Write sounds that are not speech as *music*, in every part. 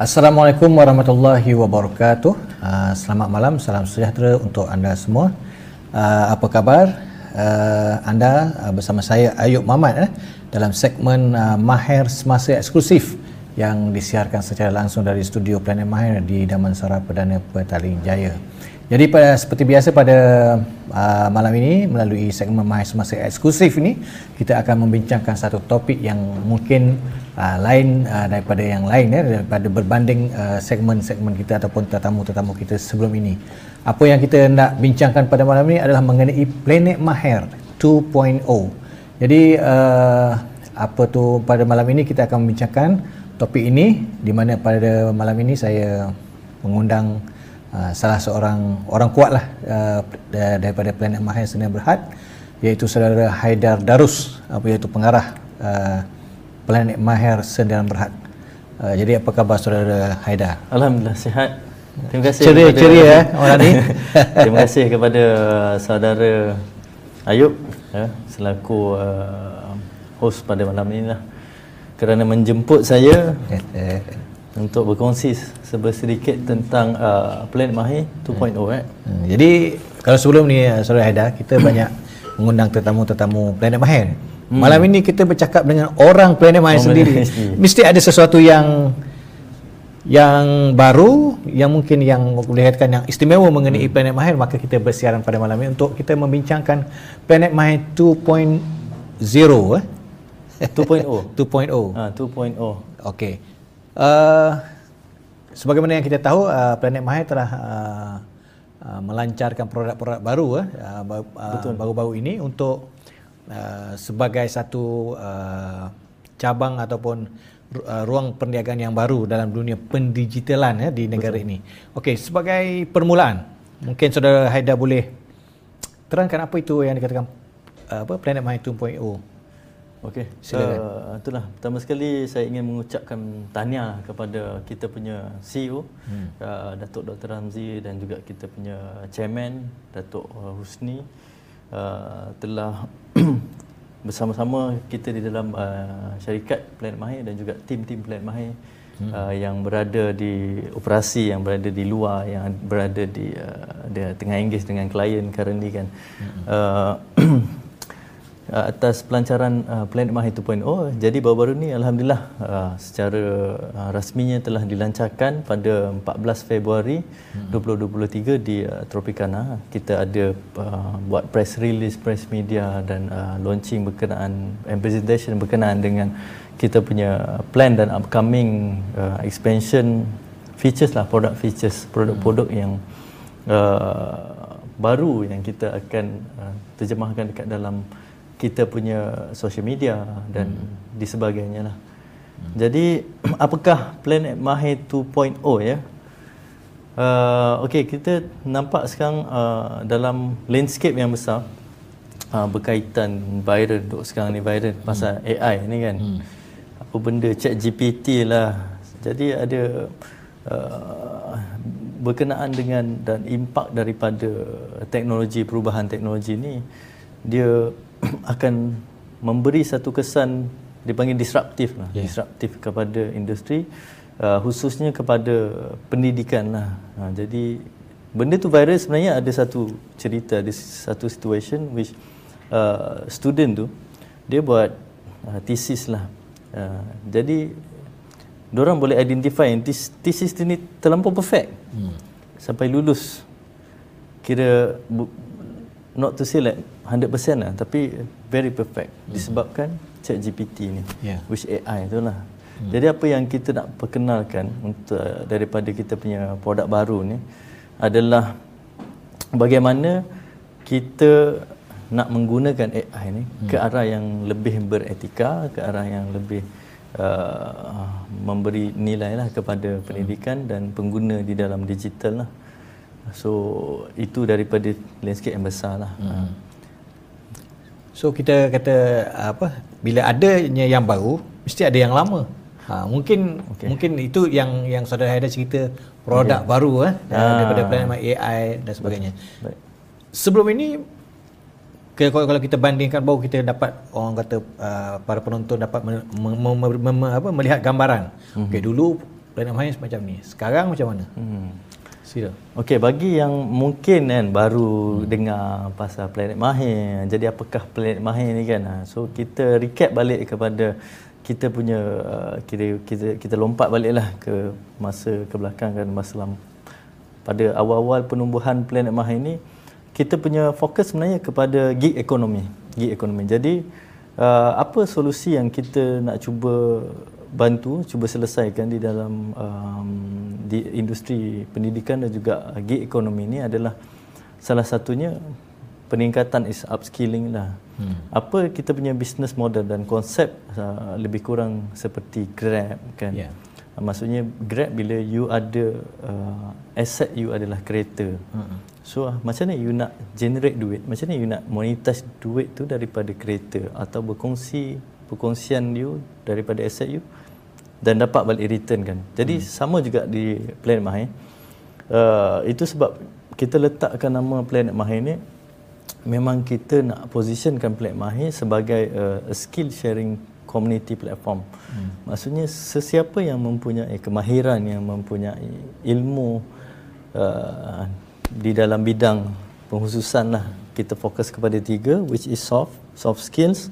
Assalamualaikum warahmatullahi wabarakatuh. Uh, selamat malam, salam sejahtera untuk anda semua. Uh, apa khabar? Uh, anda bersama saya Ayub Mamat eh, dalam segmen Mahir Semasa Eksklusif yang disiarkan secara langsung dari studio Planet Mahir di Damansara Perdana Petaling Jaya. Jadi pada seperti biasa pada uh, malam ini melalui segmen Mahir Semasa Eksklusif ini kita akan membincangkan satu topik yang mungkin uh, lain uh, daripada yang lain ya daripada berbanding uh, segmen-segmen kita ataupun tetamu-tetamu kita sebelum ini. Apa yang kita nak bincangkan pada malam ini adalah mengenai Planet Mahir 2.0. Jadi uh, apa tu pada malam ini kita akan membincangkan topik ini di mana pada malam ini saya mengundang uh, salah seorang orang kuat lah uh, daripada Planet Mahir Seni Berhad iaitu saudara Haidar Darus apa iaitu pengarah uh, Planet Mahir Sendirian Berhad. Uh, jadi apa khabar saudara Haidar? Alhamdulillah sihat. Terima kasih ceria, kepada ceria ya *laughs* orang ni. Terima kasih kepada saudara Ayub ya, selaku uh, host pada malam ini lah kerana menjemput saya untuk berkongsi sedikit tentang uh, Planet Mahir 2.0 eh. Hmm, jadi kalau sebelum ni uh, saudara Haidar kita *coughs* banyak mengundang tetamu-tetamu Planet Mahir. Hmm. Malam ini kita bercakap dengan orang Planet Mahir sendiri. Mesti ada sesuatu yang yang baru yang mungkin yang boleh katakan yang istimewa mengenai hmm. Planet Mahir maka kita bersiaran pada malam ini untuk kita membincangkan Planet Mahir 2.0 eh 2.0 2.0 ha 2.0 okey uh, sebagaimana yang kita tahu uh, Planet Mahir telah uh, uh, melancarkan produk-produk baru uh, uh, baru-baru ini untuk uh, sebagai satu uh, cabang ataupun uh, ruang perniagaan yang baru dalam dunia pendigitalan ya di negara Betul. ini. Okey, sebagai permulaan, mungkin saudara Haida boleh terangkan apa itu yang dikatakan uh, apa Planet Mind 2.0. Okey, silakan. Uh, itulah pertama sekali saya ingin mengucapkan tahniah kepada kita punya CEO hmm. uh, Datuk Dr. Ramzi dan juga kita punya chairman Datuk uh, Husni uh, telah *clears throat* bersama-sama kita di dalam uh, syarikat Planet Mahir dan juga tim-tim Planet Mahir hmm. uh, yang berada di operasi yang berada di luar yang berada di uh, dia tengah engage dengan klien currently kan hmm. uh, *clears throat* uh, atas pelancaran uh, Planet Mahir 2.0 jadi baru-baru ni alhamdulillah uh, secara uh, rasminya telah dilancarkan pada 14 Februari hmm. 2023 di uh, Tropicana kita ada uh, buat press release press media dan uh, launching berkenaan and presentation berkenaan dengan kita punya plan dan upcoming uh, expansion features lah product features produk-produk hmm. yang uh, baru yang kita akan uh, terjemahkan dekat dalam kita punya social media dan hmm. di sebagainya lah. Hmm. Jadi *clears throat* apakah Planet Mahir 2.0 ya? Uh, okay, kita nampak sekarang uh, dalam landscape yang besar uh, berkaitan viral duk sekarang ni viral hmm. pasal AI ni kan. Hmm. Apa benda chat GPT lah. Jadi ada uh, berkenaan dengan dan impak daripada teknologi perubahan teknologi ni dia *coughs* akan memberi satu kesan dipanggil disruptif lah, yeah. disruptif kepada industri uh, khususnya kepada pendidikan lah. Ha, jadi benda tu viral sebenarnya ada satu cerita, ada satu situation which uh, student tu dia buat uh, thesis lah. Uh, jadi orang boleh identify yang thesis ni terlampau perfect hmm. sampai lulus. Kira not to say like 100% lah tapi very perfect hmm. disebabkan chat GPT ni yeah. which AI tu lah hmm. jadi apa yang kita nak perkenalkan untuk daripada kita punya produk baru ni adalah bagaimana kita nak menggunakan AI ni hmm. ke arah yang lebih beretika ke arah yang lebih uh, memberi nilai lah kepada pendidikan hmm. dan pengguna di dalam digital lah so itu daripada landscape yang besar lah hmm. So kita kata apa bila adanya yang baru mesti ada yang lama. Ha, mungkin okay. mungkin itu yang yang saudara ada cerita produk okay. baru eh ah. daripada plan AI dan sebagainya. Baik. Sebelum ini kalau kalau kita bandingkan baru kita dapat orang kata uh, para penonton dapat me, me, me, me, me, apa, melihat gambaran. Mm-hmm. Okey dulu Planet Mahir macam ni. Sekarang macam mana? Hmm. Sila. Okey, bagi yang mungkin kan baru hmm. dengar pasal Planet Mahir. Jadi apakah Planet Mahir ni kan? Ha, so kita recap balik kepada kita punya uh, kita kita kita lompat baliklah ke masa ke belakang kan masa lam, pada awal-awal penumbuhan Planet Mahir ni kita punya fokus sebenarnya kepada gig ekonomi. Gig ekonomi. Jadi uh, apa solusi yang kita nak cuba bantu cuba selesaikan di dalam um, di industri pendidikan dan juga gig ekonomi ini adalah salah satunya peningkatan is upskilling lah. Hmm. Apa kita punya business model dan konsep uh, lebih kurang seperti Grab kan. Yeah. Uh, maksudnya Grab bila you ada uh, asset you adalah kereta. Hmm. So uh, macam mana you nak generate duit? Macam mana you nak monetize duit tu daripada kereta atau berkongsi perkongsian you daripada aset you dan dapat balik return kan. Jadi hmm. sama juga di Planet Mahir. Uh, itu sebab kita letakkan nama Planet Mahir ni memang kita nak positionkan Planet Mahir sebagai uh, a skill sharing community platform. Hmm. Maksudnya sesiapa yang mempunyai kemahiran yang mempunyai ilmu uh, di dalam bidang penghususan lah kita fokus kepada tiga which is soft soft skills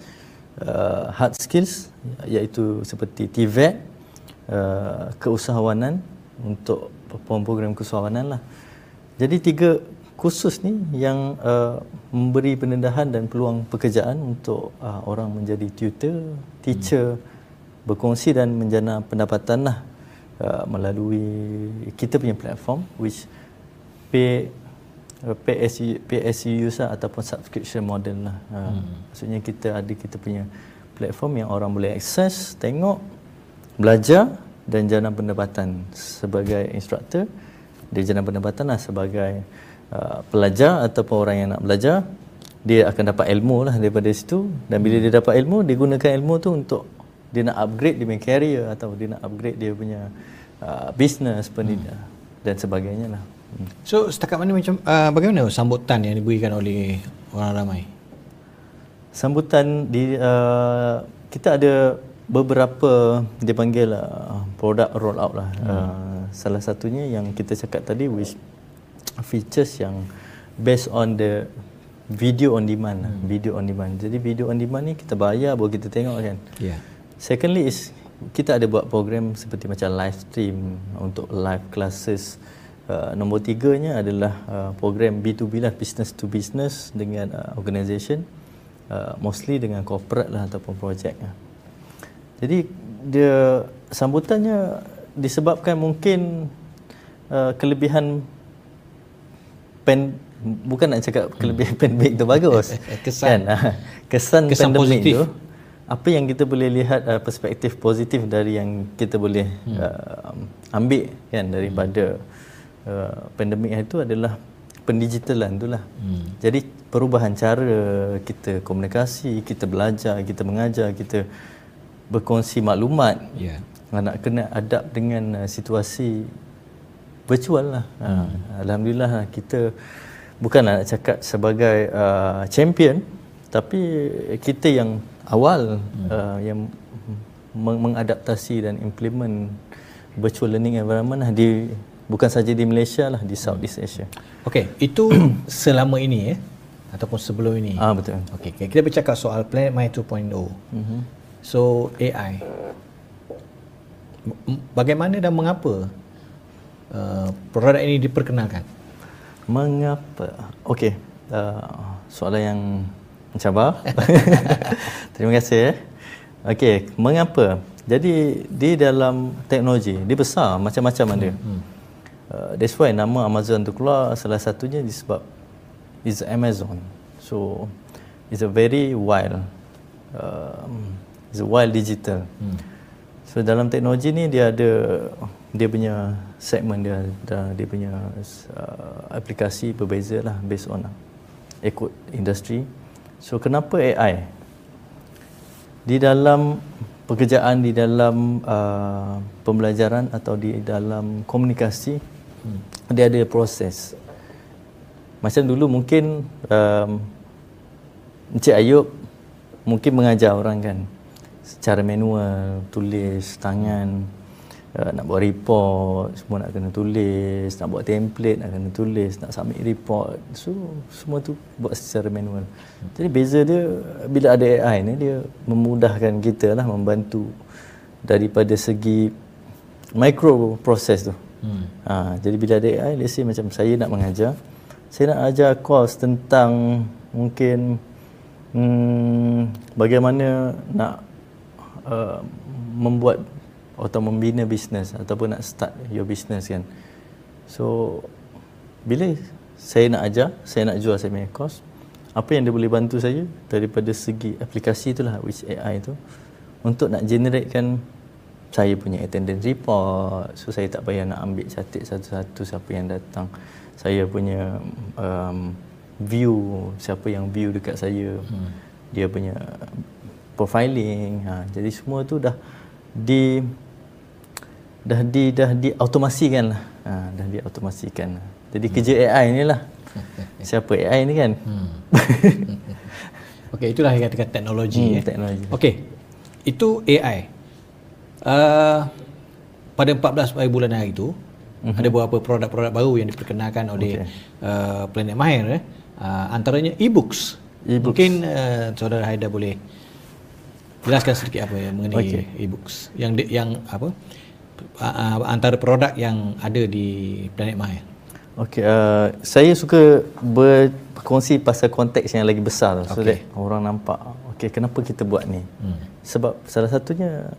uh, hard skills iaitu seperti TVET Uh, keusahawanan untuk program keusahawanan lah. Jadi tiga khusus ni yang uh, memberi pendedahan dan peluang pekerjaan untuk uh, orang menjadi tutor, teacher, hmm. berkongsi dan menjana pendapatan lah uh, melalui kita punya platform which pay use lah, ataupun subscription model lah. Uh, hmm. Maksudnya kita ada kita punya platform yang orang boleh akses, tengok, belajar dan jana pendapatan sebagai instruktor. Dia jana pendapatan lah sebagai uh, pelajar ataupun orang yang nak belajar. Dia akan dapat ilmu lah daripada situ. Dan bila dia dapat ilmu dia gunakan ilmu tu untuk dia nak upgrade dia punya career atau dia nak upgrade dia punya uh, business pendidikan hmm. dan sebagainya lah. Hmm. so setakat mana macam uh, bagaimana sambutan yang diberikan oleh orang ramai? Sambutan di uh, kita ada beberapa dia panggil uh, produk roll out lah. Hmm. Uh, salah satunya yang kita cakap tadi which features yang based on the video on demand lah. hmm. video on demand. Jadi video on demand ni kita bayar baru kita tengok kan. Yeah. Secondly is kita ada buat program seperti macam live stream untuk live classes. Uh, nombor tiganya adalah uh, program B2B lah, business to business dengan uh, organisation. Uh, mostly dengan corporate lah ataupun project lah. Jadi dia sambutannya disebabkan mungkin uh, kelebihan pen bukan nak cakap kelebihan hmm. pandemik tu bagus *laughs* kesan kan? Ah, kesan, kesan pandemik positif. tu apa yang kita boleh lihat uh, perspektif positif dari yang kita boleh hmm. uh, ambil kan daripada hmm. uh, pandemik itu adalah pendigitalan itulah. Hmm. Jadi perubahan cara kita komunikasi, kita belajar, kita mengajar, kita berkongsi maklumat. Yeah. Nak kena adapt dengan uh, situasi virtual lah. Hmm. Uh, Alhamdulillah kita bukanlah nak cakap sebagai uh, champion tapi kita yang awal hmm. uh, yang meng- mengadaptasi dan implement virtual learning environment lah di bukan saja di Malaysia lah di Southeast Asia. Okey, itu *coughs* selama ini eh ataupun sebelum ini. Ah betul. Okey, kita bercakap soal Planet My 2.0. Mm-hmm. So AI bagaimana dan mengapa uh, produk ini diperkenalkan? Mengapa? Okey, uh, soalan yang mencabar. *laughs* *laughs* Terima kasih. Eh. Okey, mengapa? Jadi di dalam teknologi, dia besar macam-macam ada. Hmm. hmm. Uh, that's why nama Amazon tu keluar salah satunya disebab is Amazon. So it's a very wild uh, It's wild digital. Hmm. So dalam teknologi ni dia ada dia punya segmen dia dia, dia punya uh, aplikasi berbeza lah based on uh, ikut industri. So kenapa AI? Di dalam pekerjaan di dalam uh, pembelajaran atau di dalam komunikasi hmm. dia ada proses. Macam dulu mungkin um, Encik Ayub mungkin mengajar orang kan secara manual tulis tangan uh, nak buat report semua nak kena tulis nak buat template nak kena tulis nak submit report. So semua tu buat secara manual. Jadi beza dia bila ada AI ni dia memudahkan kita lah membantu daripada segi micro proses tu. Hmm. ha, jadi bila ada AI let's say macam saya nak mengajar saya nak ajar course tentang mungkin hmm, bagaimana nak uh, membuat atau membina bisnes ataupun nak start your business kan. So bila saya nak ajar, saya nak jual saya punya course, apa yang dia boleh bantu saya daripada segi aplikasi itulah which AI itu untuk nak generatekan saya punya attendance report so saya tak payah nak ambil catat satu-satu siapa yang datang saya punya um, view siapa yang view dekat saya hmm. dia punya profiling ha, jadi semua tu dah di dah di dah diautomasikan lah. Ha, dah diautomasikan. Jadi hmm. kerja AI ni lah. *laughs* Siapa AI ni kan? Hmm. *laughs* Okey, itulah yang katakan teknologi. Hmm, eh. teknologi. Okey, itu AI. Uh, pada 14 hari bulan hari itu, uh-huh. ada beberapa produk-produk baru yang diperkenalkan oleh okay. uh, Planet Mahir. Eh. Uh, antaranya e-books. e-books. Mungkin uh, saudara Haida boleh jelaskan sedikit apa yang mengenai okay. e-books. Yang yang apa? uh, antara produk yang ada di Planet Maya? Okey, uh, saya suka berkongsi pasal konteks yang lagi besar so that orang nampak okey kenapa kita buat ni. Hmm. Sebab salah satunya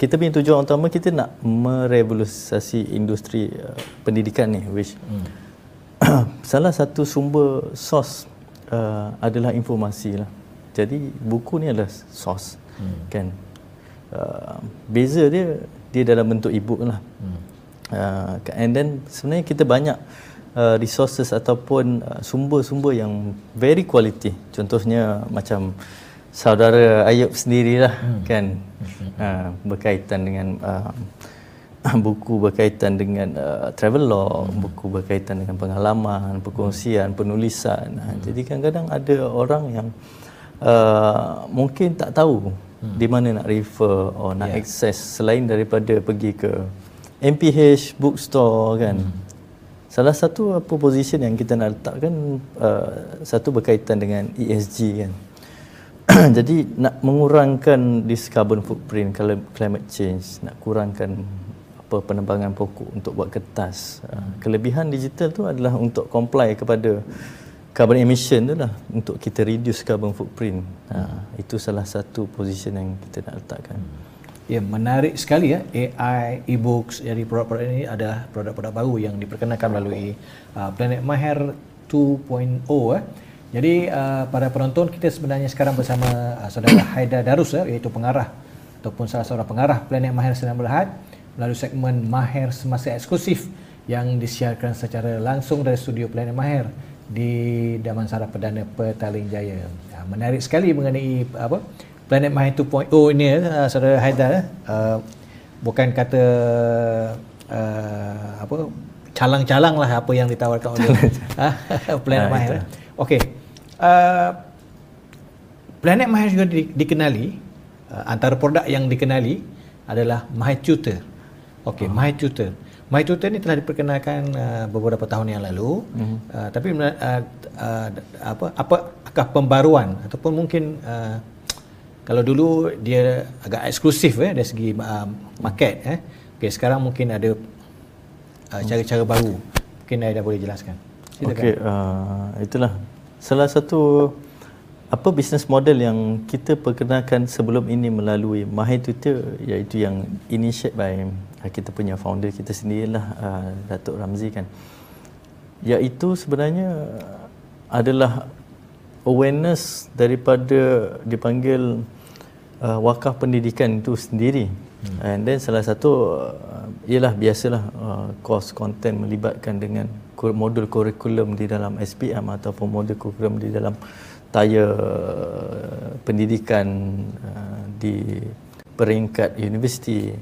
kita punya tujuan utama kita nak merevolusi industri uh, pendidikan ni which hmm. *coughs* salah satu sumber sos uh, adalah informasi lah. Jadi buku ni adalah sos hmm. kan. Uh, beza dia dia dalam bentuk e-book lah. Hmm. Uh, and then sebenarnya kita banyak uh, resources ataupun uh, sumber-sumber yang very quality. Contohnya macam saudara Ayub sendirilah hmm. kan hmm. Uh, berkaitan dengan uh, *coughs* buku berkaitan dengan uh, travel law, hmm. buku berkaitan dengan pengalaman, perkongsian, penulisan. Hmm. Jadi kadang-kadang ada orang yang uh, mungkin tak tahu hmm. di mana nak refer or nak yeah. access selain daripada pergi ke MPH bookstore kan hmm. salah satu apa position yang kita nak letakkan uh, satu berkaitan dengan ESG kan *clears throat* jadi nak mengurangkan this carbon footprint climate change nak kurangkan apa penebangan pokok untuk buat kertas uh, kelebihan digital tu adalah untuk comply kepada carbon emission tu lah untuk kita reduce carbon footprint. Ha, itu salah satu position yang kita nak letakkan. Ya, menarik sekali ya. AI, e-books, jadi produk-produk ini adalah produk-produk baru yang diperkenalkan melalui uh, Planet Mahir 2.0 eh. Jadi uh, para penonton kita sebenarnya sekarang bersama uh, saudara *coughs* Haida Darus eh, iaitu pengarah ataupun salah seorang pengarah Planet Mahir Senang Berhad melalui segmen Mahir Semasa Eksklusif yang disiarkan secara langsung dari studio Planet Mahir di Damansara Perdana Petaling Jaya. Ya, menarik sekali mengenai apa Planet Mind 2.0 ini uh, saudara Haidar uh, bukan kata uh, apa calang-calang lah apa yang ditawarkan oleh *laughs* Planet Mind. Okey. Uh, Planet Mind juga di, dikenali uh, antara produk yang dikenali adalah My Tutor. Okey, oh. My Tutor. My Tutor ni telah diperkenalkan uh, beberapa tahun yang lalu. Mm-hmm. Uh, tapi uh, uh, apa apa akah pembaruan ataupun mungkin uh, kalau dulu dia agak eksklusif eh dari segi uh, market eh. Okey sekarang mungkin ada uh, cara-cara baru. Mungkin Aida boleh jelaskan. Okey uh, itulah salah satu apa bisnes model yang kita perkenalkan sebelum ini melalui Mahir Twitter iaitu yang initiate by kita punya founder kita sendirilah uh, Datuk Ramzi kan. Iaitu sebenarnya adalah awareness daripada dipanggil uh, wakaf pendidikan itu sendiri. Hmm. and then salah satu uh, ialah biasalah uh, course content melibatkan dengan modul kurikulum di dalam SPM ataupun modul kurikulum di dalam tayar pendidikan uh, di peringkat universiti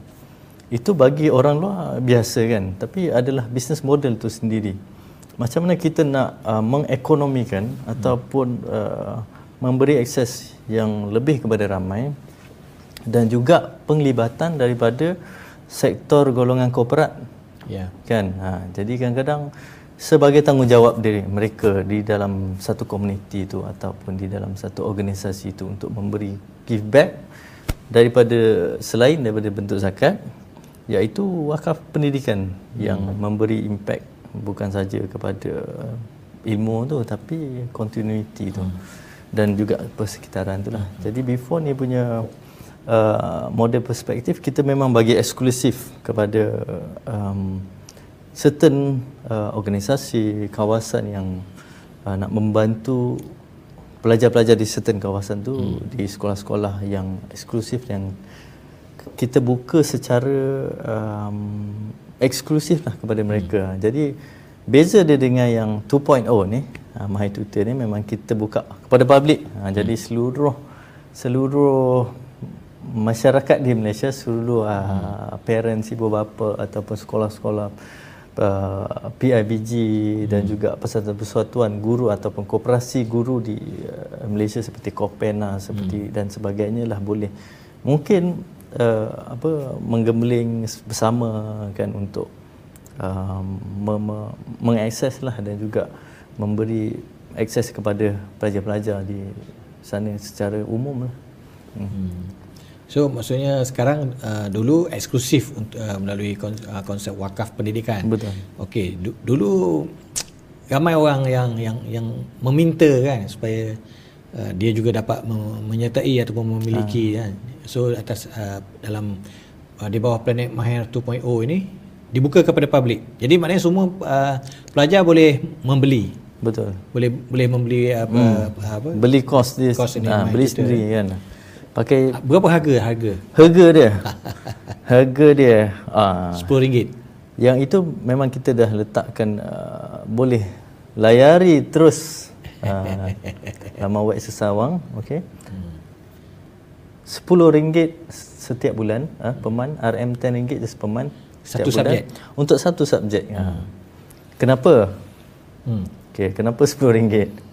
itu bagi orang luar biasa kan tapi adalah bisnes model tu sendiri macam mana kita nak uh, mengekonomikan hmm. ataupun uh, memberi akses yang lebih kepada ramai dan juga penglibatan daripada sektor golongan korporat. Ya. Kan? Ha, jadi kadang-kadang sebagai tanggungjawab diri mereka di dalam satu komuniti itu ataupun di dalam satu organisasi itu untuk memberi give back daripada selain daripada bentuk zakat iaitu wakaf pendidikan hmm. yang memberi impact bukan saja kepada ilmu tu tapi continuity tu hmm. dan juga persekitaran tu lah. Hmm. Jadi before ni punya uh, model perspektif kita memang bagi eksklusif kepada um, certain uh, organisasi kawasan yang uh, nak membantu pelajar-pelajar di certain kawasan tu hmm. di sekolah-sekolah yang eksklusif yang kita buka secara um, eksklusif lah kepada mereka. Hmm. Jadi beza dia dengan yang 2.0 ni, uh, My Tutor ni memang kita buka kepada publik. Uh, hmm. Jadi seluruh seluruh masyarakat di Malaysia, seluruh uh, hmm. parents, ibu bapa ataupun sekolah-sekolah uh, PIBG hmm. dan juga persatuan-persatuan guru ataupun koperasi guru di uh, Malaysia seperti Kopena seperti hmm. dan sebagainya lah boleh mungkin uh, apa menggembling bersama kan untuk me- mengakses lah dan juga memberi akses kepada pelajar-pelajar di sana secara umum lah. Hmm. hmm. So maksudnya sekarang uh, dulu eksklusif untuk uh, melalui uh, konsep wakaf pendidikan. Betul. Okey, du- dulu ramai orang yang yang yang meminta kan supaya uh, dia juga dapat menyertai ataupun memiliki ha. kan. So atas uh, dalam uh, di bawah Planet Mahir 2.0 ini dibuka kepada publik. Jadi maknanya semua uh, pelajar boleh membeli. Betul. Boleh boleh membeli apa hmm. apa beli kos dia. Kos ini, ha, beli sendiri kan pakai berapa harga harga harga dia *laughs* harga dia ah RM10 yang itu memang kita dah letakkan uh, boleh layari terus uh, laman web sesawang okey RM10 setiap bulan uh, peman RM10 just peman satu bulan, subjek untuk satu subjek hmm. uh. kenapa hmm. okey kenapa RM10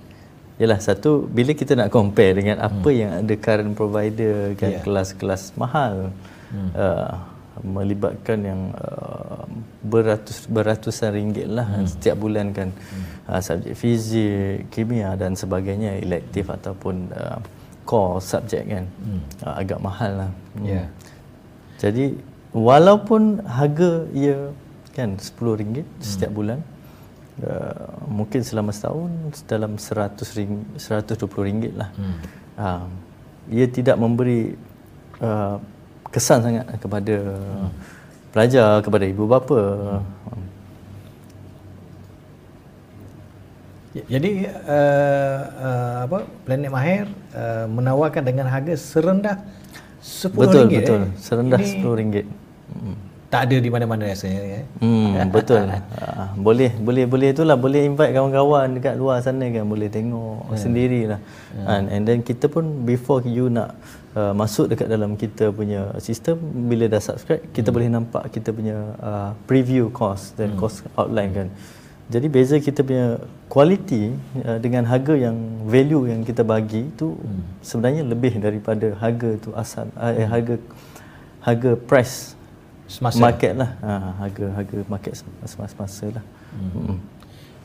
Yalah satu bila kita nak compare dengan apa hmm. yang ada current provider kan yeah. kelas-kelas mahal hmm. uh, melibatkan yang uh, beratus beratusan ringgit lah hmm. setiap bulan kan hmm. uh, subjek fizik, kimia dan sebagainya elektif ataupun uh, core subjek kan hmm. uh, agak mahal lah. Hmm. Yeah. Jadi walaupun harga ia kan RM10 hmm. setiap bulan Uh, mungkin selama setahun dalam 100 ring 120 ringgit lah. Hmm. Uh, ia tidak memberi uh, kesan sangat kepada hmm. pelajar, kepada ibu bapa. Hmm. Jadi uh, uh, apa Planet Mahir uh, menawarkan dengan harga serendah RM10 betul, betul. Eh? serendah RM10 hmm tak ada di mana-mana rasanya kan. Hmm betul. uh, boleh boleh boleh itulah boleh invite kawan-kawan dekat luar sana kan boleh tengok yeah. sendirilah. Yeah. And, and then kita pun before you nak uh, masuk dekat dalam kita punya sistem bila dah subscribe kita hmm. boleh nampak kita punya uh, preview cost dan hmm. cost outline kan. Jadi beza kita punya quality uh, dengan harga yang value yang kita bagi tu hmm. sebenarnya lebih daripada harga tu asal eh, harga harga price semasa market lah ha, harga harga market semasa masa lah hmm. Hmm.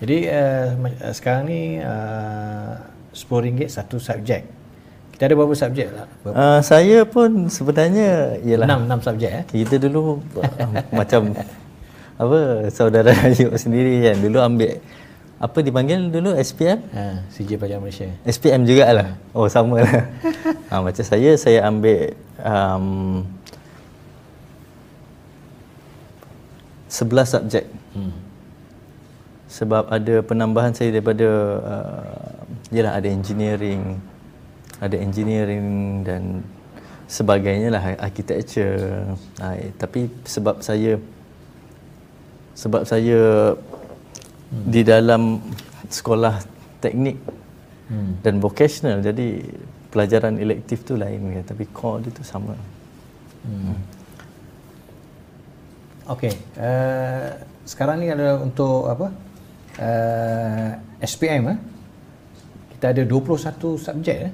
jadi uh, sekarang ni uh, RM10 satu subjek kita ada berapa subjek lah? Uh, saya pun sebenarnya ialah 6 6 subjek eh. Kita dulu uh, macam apa saudara *laughs* Ayub sendiri kan dulu ambil apa dipanggil dulu SPM? Ha, CJ Pelajar Malaysia. SPM jugalah. Oh sama lah. ha, *laughs* macam saya saya ambil um, 11 subjek. Hmm. Sebab ada penambahan saya daripada uh, yalah ada engineering, ada engineering dan sebagainya lah architecture. Uh, tapi sebab saya sebab saya hmm. di dalam sekolah teknik hmm. dan vocational jadi pelajaran elektif tu lain tapi core dia tu sama. Hmm. Hmm. Okey. Uh, sekarang ni ada untuk apa? Uh, eh, SPM eh. Kita ada 21 subjek eh.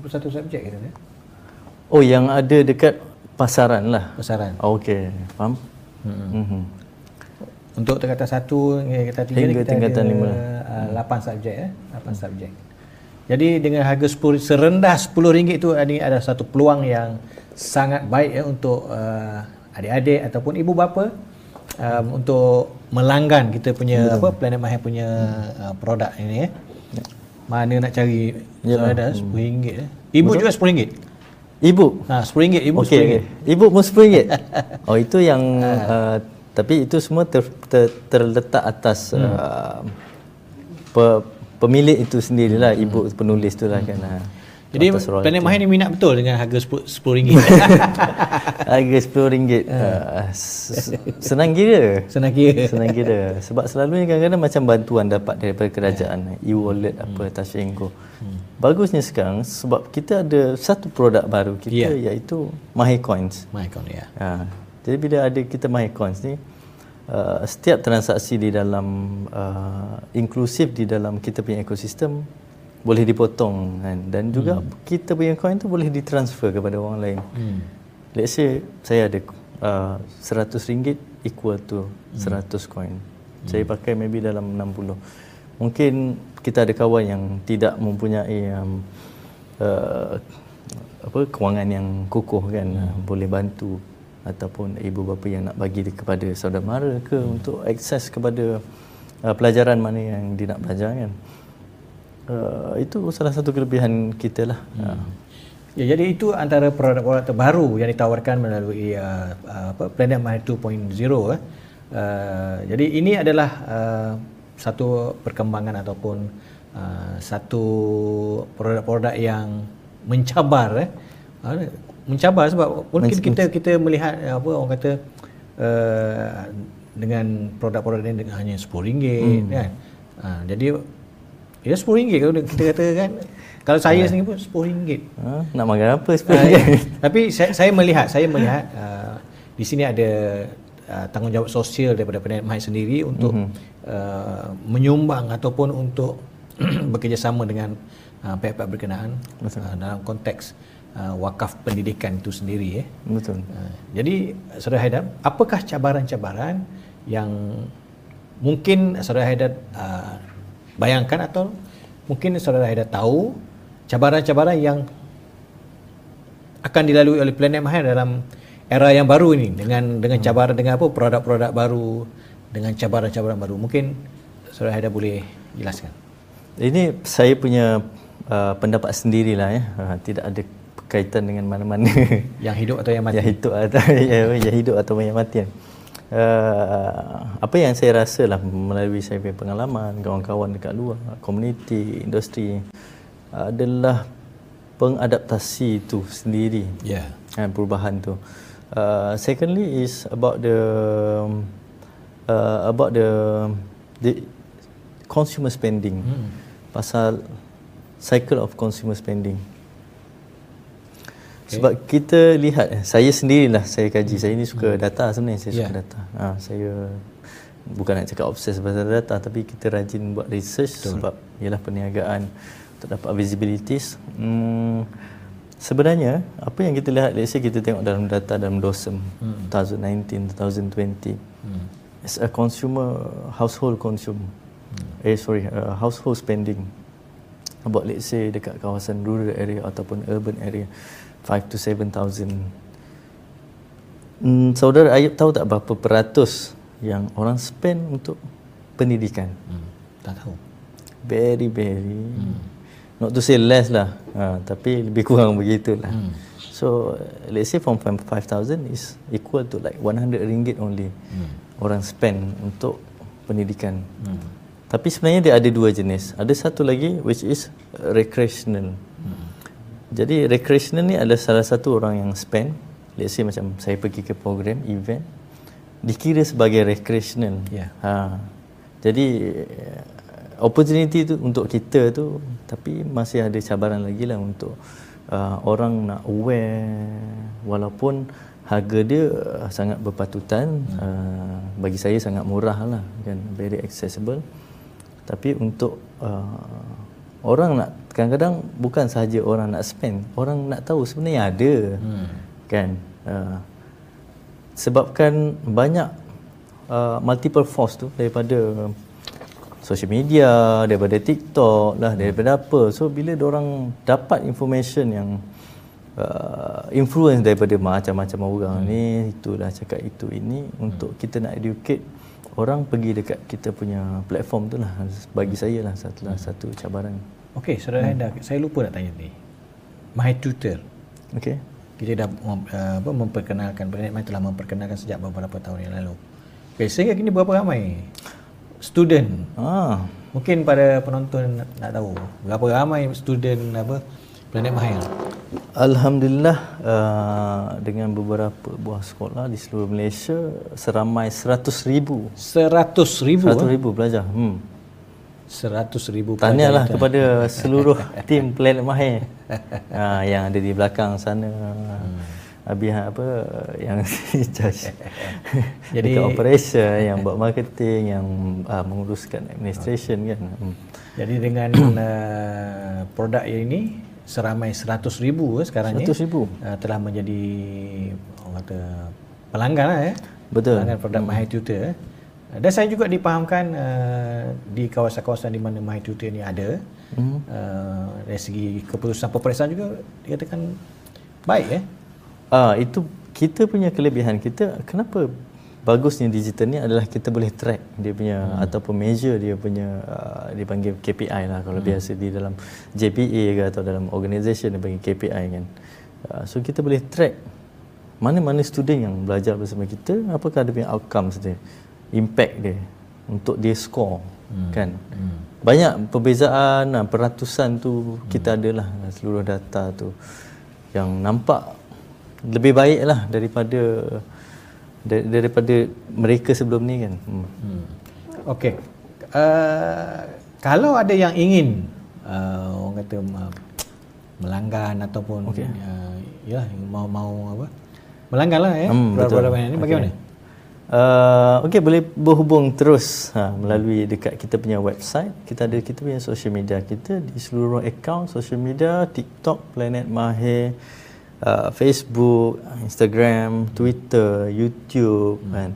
Eh. 21 subjek kita eh. Oh, yang ada dekat pasaran lah. Pasaran. Oh, Okey, faham? Hmm. hmm Untuk tingkatan satu, tingkatan tiga Hingga kita tingkatan ada lima. uh, 8 subjek eh. 8 subjek. Jadi dengan harga 10 serendah RM10 itu ini ada satu peluang yang sangat baik ya untuk uh, adik-adik ataupun ibu bapa um, untuk melanggan kita punya Betul. apa Planet Mahir punya uh, produk ini ya. Mana nak cari Yalah. ada RM10 ya. Ibu Betul? juga RM10. Ibu. Ha RM10 ibu okay. RM10. Ibu pun RM10. *laughs* oh itu yang uh, tapi itu semua ter, ter, terletak atas hmm. uh, pe, pemilik itu sendirilah ibu penulis tu lah hmm. kan. Uh. Jadi Planet Mahir ni minat betul dengan harga RM10. *laughs* harga RM10. Uh, senang kira. Senang kira. Senang kira. Sebab selalunya kadang-kadang macam bantuan dapat daripada kerajaan. Yeah. E-wallet apa, hmm. Tashenko. Hmm. Bagusnya sekarang sebab kita ada satu produk baru kita yeah. iaitu Mahir Coins. Mahir Coins, ya. Yeah. jadi bila ada kita Mahir Coins ni, uh, setiap transaksi di dalam uh, inklusif di dalam kita punya ekosistem boleh dipotong kan dan juga hmm. kita punya coin tu boleh ditransfer kepada orang lain. Hmm. Let's say saya ada uh, 100 ringgit equal to hmm. 100 coin. Hmm. Saya pakai maybe dalam 60. Mungkin kita ada kawan yang tidak mempunyai um, uh, apa kewangan yang kukuh kan hmm. uh, boleh bantu ataupun ibu bapa yang nak bagi kepada saudara mara ke hmm. untuk akses kepada uh, pelajaran mana yang dia nak belajar kan. Uh, itu salah satu kelebihan kita lah. Hmm. Uh. Ya, jadi itu antara produk-produk terbaru yang ditawarkan melalui uh, apa Planet Mind 2.0. Eh. Uh, jadi ini adalah uh, satu perkembangan ataupun uh, satu produk-produk yang mencabar. Eh. Uh, mencabar sebab mungkin kita kita melihat apa orang kata uh, dengan produk-produk ini dengan hanya RM10 hmm. kan. Uh, jadi Ya RM10 kalau kita kata kan. Kalau saya sendiri pun RM10. Ha, nak makan apa RM10? Uh, ya. *laughs* Tapi saya, saya melihat, saya melihat uh, *laughs* di sini ada uh, tanggungjawab sosial daripada Planet Mahir sendiri untuk mm-hmm. uh, menyumbang ataupun untuk *clears throat* bekerjasama dengan uh, pihak-pihak berkenaan uh, dalam konteks uh, wakaf pendidikan itu sendiri. Eh. Betul. Uh, jadi, Saudara Haidar, apakah cabaran-cabaran yang mungkin Saudara Haidar uh, bayangkan atau mungkin saudara Haidar tahu cabaran-cabaran yang akan dilalui oleh Planet Mahir dalam era yang baru ini dengan dengan hmm. cabaran dengan apa produk-produk baru dengan cabaran-cabaran baru. Mungkin saudara Haidar boleh jelaskan. Ini saya punya uh, pendapat sendirilah ya. Uh, tidak ada kaitan dengan mana-mana. Yang hidup atau yang mati. *laughs* Yang hidup atau *laughs* yang hidup atau yang mati uh, apa yang saya rasa lah melalui saya punya pengalaman kawan-kawan dekat luar komuniti industri uh, adalah pengadaptasi itu sendiri yeah. uh, perubahan tu uh, secondly is about the uh, about the the consumer spending hmm. pasal cycle of consumer spending sebab kita lihat eh, saya sendirilah saya kaji. Saya ni suka hmm. data sebenarnya saya suka yeah. data. Ha, saya bukan nak cakap obses pasal data tapi kita rajin buat research Betul. sebab ialah perniagaan untuk dapat visibilities. Hmm, sebenarnya apa yang kita lihat let's say kita tengok dalam data dalam DOSM hmm. 2019 2020 hmm. as a consumer household consume hmm. eh sorry uh, household spending about let's say dekat kawasan rural area ataupun urban area 5 to 7,000. Hmm, saudara Ayub tahu tak berapa peratus yang orang spend untuk pendidikan? Hmm, tak tahu. Very, very. Hmm. Not to say less lah. Ha, tapi lebih kurang begitulah. Hmm. So, let's say from 5,000 is equal to like 100 ringgit only. Hmm. Orang spend untuk pendidikan. Hmm. Tapi sebenarnya dia ada dua jenis. Ada satu lagi which is recreational. Jadi recreational ni adalah salah satu orang yang spend let's say macam saya pergi ke program event dikira sebagai recreational. Yeah. Ha. Jadi eh, opportunity tu untuk kita tu tapi masih ada cabaran lagi lah untuk uh, orang nak aware walaupun harga dia uh, sangat berpatutan hmm. uh, bagi saya sangat murah lah kan very accessible tapi untuk uh, orang nak kadang-kadang bukan sahaja orang nak spend orang nak tahu sebenarnya ada hmm. kan Uh, sebabkan banyak uh, multiple force tu daripada social media, daripada TikTok lah, daripada apa. So bila orang dapat information yang uh, influence daripada macam-macam orang hmm. ni, itulah cakap itu ini hmm. untuk kita nak educate orang pergi dekat kita punya platform tu lah bagi saya lah satu, hmm. satu cabaran. Okey, saudara hmm. Haidar, saya lupa nak tanya ni. My Tutor. Okey. Kita dah uh, apa memperkenalkan, Planet My telah memperkenalkan sejak beberapa tahun yang lalu. Okey, sehingga kini berapa ramai student. Ah. Mungkin pada penonton nak tahu berapa ramai student apa Planet Mahir. Alhamdulillah uh, dengan beberapa buah sekolah di seluruh Malaysia seramai 100 ribu. 100 ribu? 100 ribu pelajar. Hmm. 100 ribu. Tanyalah kepada seluruh *laughs* tim Planet Mahir uh, yang ada di belakang sana. Hmm. Abi apa yang *laughs* charge *laughs* jadi operation yang buat marketing yang uh, menguruskan administration kan hmm. jadi dengan uh, *coughs* produk ini seramai 100 ribu eh, sekarang 100 ribu uh, telah menjadi orang kata pelanggan lah, eh betul pelanggan produk hmm. Tutor eh. Dan saya juga dipahamkan uh, di kawasan-kawasan di mana My Tutor ni ada hmm. uh, dari segi keputusan peperiksaan juga dikatakan baik eh Ah itu kita punya kelebihan kita kenapa bagusnya digital ni adalah kita boleh track dia punya hmm. ataupun measure dia punya uh, dipanggil KPI lah kalau hmm. biasa di dalam JPA ke atau dalam organisation dia panggil KPI kan. Uh, so kita boleh track mana-mana student yang belajar bersama kita apakah dia punya outcomes dia impact dia untuk dia score hmm. kan. Hmm. Banyak perbezaan peratusan tu kita hmm. adalah seluruh data tu yang nampak lebih baik lah daripada daripada mereka sebelum ni kan. Hmm. hmm. Okey. Uh, kalau ada yang ingin uh, orang kata uh, melanggan ataupun okay. uh, ya mau mau apa? Melanggan lah ya. Hmm, Produk-produk ini bagaimana? Okay. Uh, Okey boleh berhubung terus ha, melalui dekat kita punya website. Kita ada kita punya social media kita di seluruh akaun social media TikTok Planet Mahir uh, Facebook, Instagram, Twitter, YouTube hmm. kan.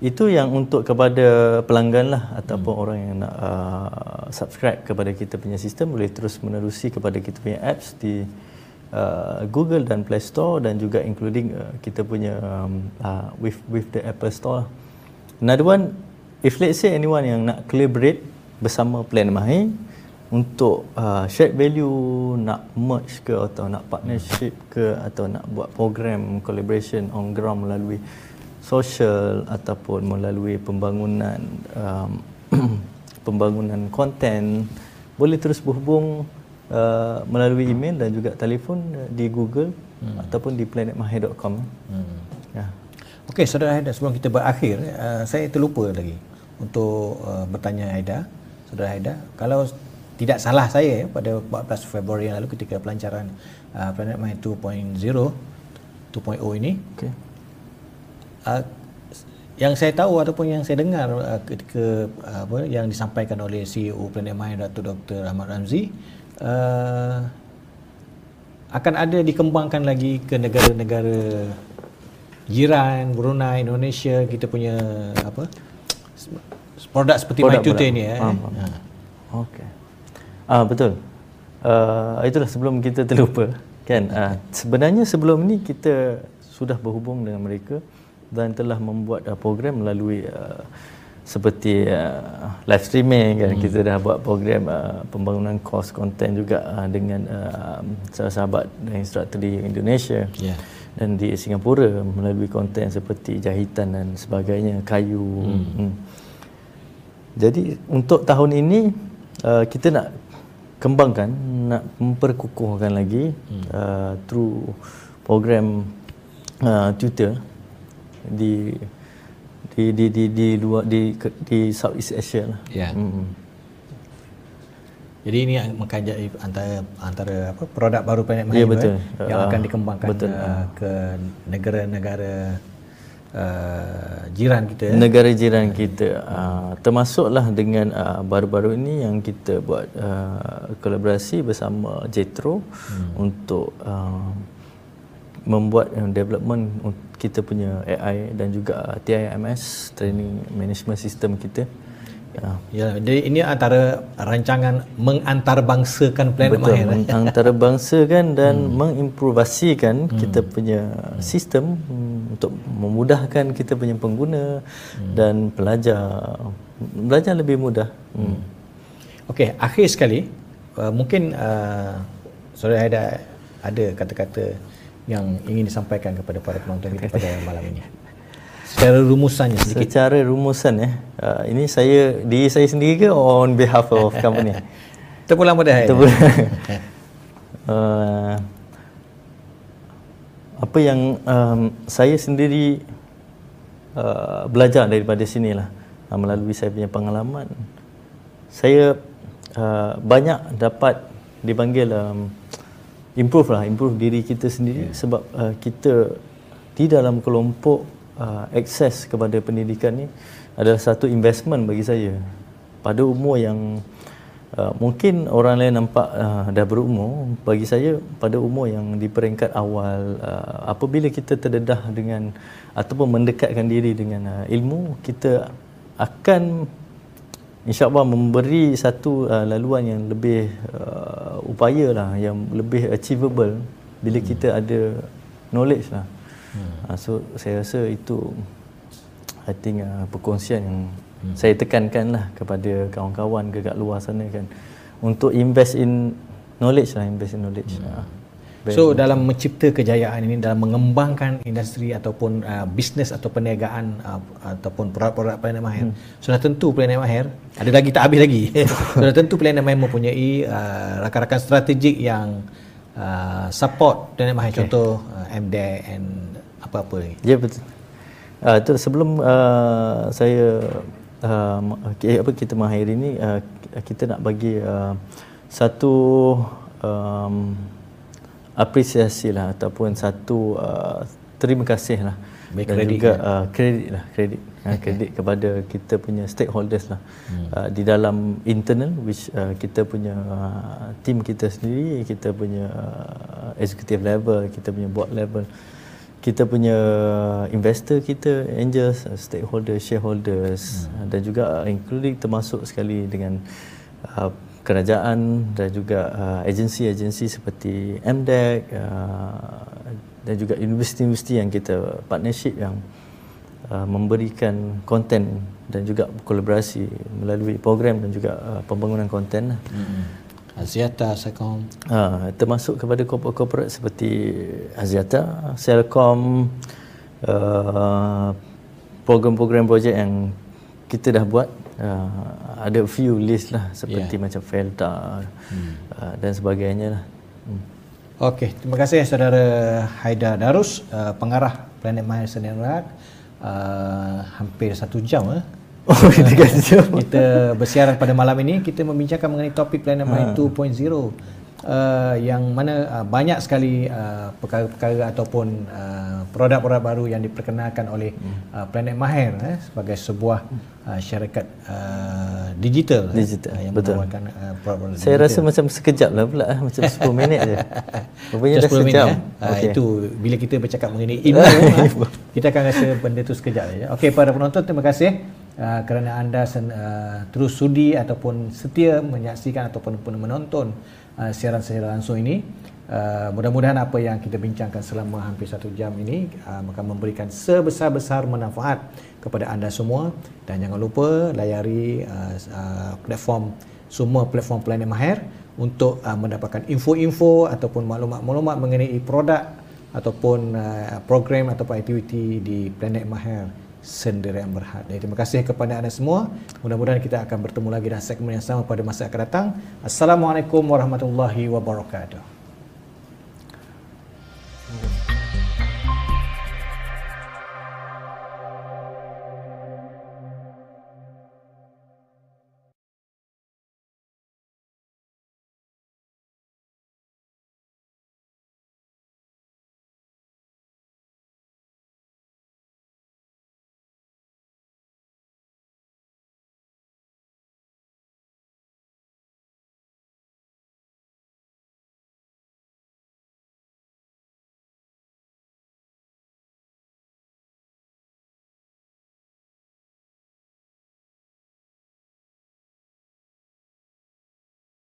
Itu yang untuk kepada pelanggan lah ataupun hmm. orang yang nak uh, subscribe kepada kita punya sistem boleh terus menerusi kepada kita punya apps di uh, Google dan Play Store dan juga including uh, kita punya um, uh, with with the Apple Store. Another one, if let's say anyone yang nak collaborate bersama Plan Mahir, untuk uh, share value nak merge ke atau nak partnership ke atau nak buat program collaboration on ground melalui social ataupun melalui pembangunan um, *clears throat* pembangunan konten boleh terus berhubung uh, melalui email dan juga telefon di Google hmm. ataupun di planetmahir.com. Hmm. Ya. Okey, saudara Haida, sebelum kita berakhir, uh, saya terlupa lagi untuk uh, bertanya Haida, saudara Haida, kalau tidak salah saya pada 14 Februari yang lalu ketika pelancaran uh, Planet Mind 2.0 2.0 ini okay. uh, yang saya tahu ataupun yang saya dengar uh, ketika uh, apa yang disampaikan oleh CEO Planet Mind Dr. Dr. Ahmad Ramzi uh, akan ada dikembangkan lagi ke negara-negara jiran Brunei Indonesia kita punya apa produk seperti produk, MyTutor ini ya. Eh. Ha. Okey. Ah betul. Uh, itulah sebelum kita terlupa kan. Uh, sebenarnya sebelum ni kita sudah berhubung dengan mereka dan telah membuat uh, program melalui uh, seperti uh, live streaming kan hmm. kita dah buat program uh, pembangunan kos konten juga uh, dengan uh, sahabat dan instruktor di Indonesia yeah. dan di Singapura melalui konten seperti jahitan dan sebagainya kayu hmm. Hmm. jadi untuk tahun ini uh, kita nak kembangkan nak memperkukuhkan lagi hmm. uh, through program uh, tutor di di di di di luar di di Southeast Asia lah. Yeah. Hmm. Jadi ini jadi antara antara apa produk baru Planet Mahir yeah, betul. Eh, yang akan dikembangkan betul. Uh, ke negara-negara uh, jiran kita ya? negara jiran kita uh, termasuklah dengan uh, baru-baru ini yang kita buat uh, kolaborasi bersama Jetro hmm. untuk uh, membuat uh, development kita punya AI dan juga TIMS training management system kita Ya. ya, jadi ini antara rancangan mengantarabangsakan planet Betul, Mahir. Eh? mengantarabangsakan dan hmm. mengimprovisasikan hmm. kita punya sistem hmm, untuk memudahkan kita punya pengguna hmm. dan pelajar belajar lebih mudah. Hmm. Okey, akhir sekali uh, mungkin uh, saudara ada ada kata-kata yang ingin disampaikan kepada para penonton kita pada malam ini secara rumusannya sedikit. Secara rumusan ya. Uh, ini saya di saya sendiri ke on behalf of *laughs* company? Terpulang pada Terpulang. *laughs* uh, apa yang um, saya sendiri uh, belajar daripada sinilah uh, melalui saya punya pengalaman. Saya uh, banyak dapat dipanggil um, improve lah, improve diri kita sendiri yeah. sebab uh, kita di dalam kelompok uh, akses kepada pendidikan ni adalah satu investment bagi saya pada umur yang uh, mungkin orang lain nampak uh, dah berumur bagi saya pada umur yang di peringkat awal uh, apabila kita terdedah dengan ataupun mendekatkan diri dengan uh, ilmu kita akan insyaallah memberi satu uh, laluan yang lebih uh, upaya lah yang lebih achievable bila hmm. kita ada knowledge lah Hmm. Uh, so saya rasa itu I think uh, perkongsian yang hmm. saya tekankan lah kepada kawan-kawan dekat luar sana kan untuk invest in knowledge lah invest in knowledge. Hmm. Uh, so dalam mencipta kejayaan ini dalam mengembangkan industri ataupun uh, bisnes atau perniagaan uh, ataupun produk-produk Planet Mahir hmm. sudah tentu Planet Mahir ada lagi tak habis lagi *laughs* sudah tentu Planet Mahir mempunyai uh, rakan-rakan strategik yang uh, support Planet Mahir okay. contoh uh, MDEC and apa-apa ni. Ya betul. Uh, tu sebelum uh, saya uh, apa kita mengakhiri ini uh, kita nak bagi uh, satu um, apresiasi lah ataupun satu uh, terima kasih lah Baik dan kredit juga ya? uh, kredit lah kredit uh, kredit kepada kita punya stakeholders lah hmm. uh, di dalam internal which uh, kita punya uh, team kita sendiri kita punya uh, executive level kita punya board level kita punya investor kita, angels, stakeholders, shareholders hmm. dan juga uh, including termasuk sekali dengan uh, kerajaan dan juga uh, agensi-agensi seperti MDEC uh, dan juga universiti-universiti yang kita partnership yang uh, memberikan konten dan juga kolaborasi melalui program dan juga uh, pembangunan konten. Lah. Hmm. Aziata, Selcom. Ha, termasuk kepada korporat-korporat seperti Aziata, Selcom, uh, program-program projek yang kita dah buat. Uh, ada few list lah seperti yeah. macam Felta hmm. uh, dan sebagainya lah. Hmm. Okey, terima kasih saudara Haida Darus, uh, pengarah Planet Mahir Senior Uh, hampir satu jam eh, *laughs* Oh, kita bersiaran pada malam ini kita membincangkan mengenai topik Planet ha. 2.0 uh, yang mana uh, banyak sekali uh, perkara-perkara ataupun uh, produk-produk baru yang diperkenalkan oleh hmm. uh, Planet Mahir eh, sebagai sebuah uh, syarikat uh, digital, eh, digital. Eh, yang Betul. menawarkan uh, produk-produk Saya digital. rasa macam sekejap lah pula eh, macam 10 *laughs* minit je. Rupanya dah sejam. Minit, eh? okay. uh, itu bila kita bercakap mengenai ilmu *laughs* uh, kita akan rasa benda tu sekejap saja. Okey para penonton terima kasih. Uh, kerana anda sen, uh, terus sudi ataupun setia menyaksikan ataupun menonton uh, siaran secara langsung ini uh, mudah-mudahan apa yang kita bincangkan selama hampir satu jam ini uh, akan memberikan sebesar-besar manfaat kepada anda semua. Dan jangan lupa layari uh, uh, platform semua platform Planet Mahir untuk uh, mendapatkan info-info ataupun maklumat-maklumat mengenai produk ataupun uh, program ataupun aktiviti di Planet Mahir sendirian berhad. Jadi, terima kasih kepada anda semua. Mudah-mudahan kita akan bertemu lagi dalam segmen yang sama pada masa akan datang. Assalamualaikum warahmatullahi wabarakatuh.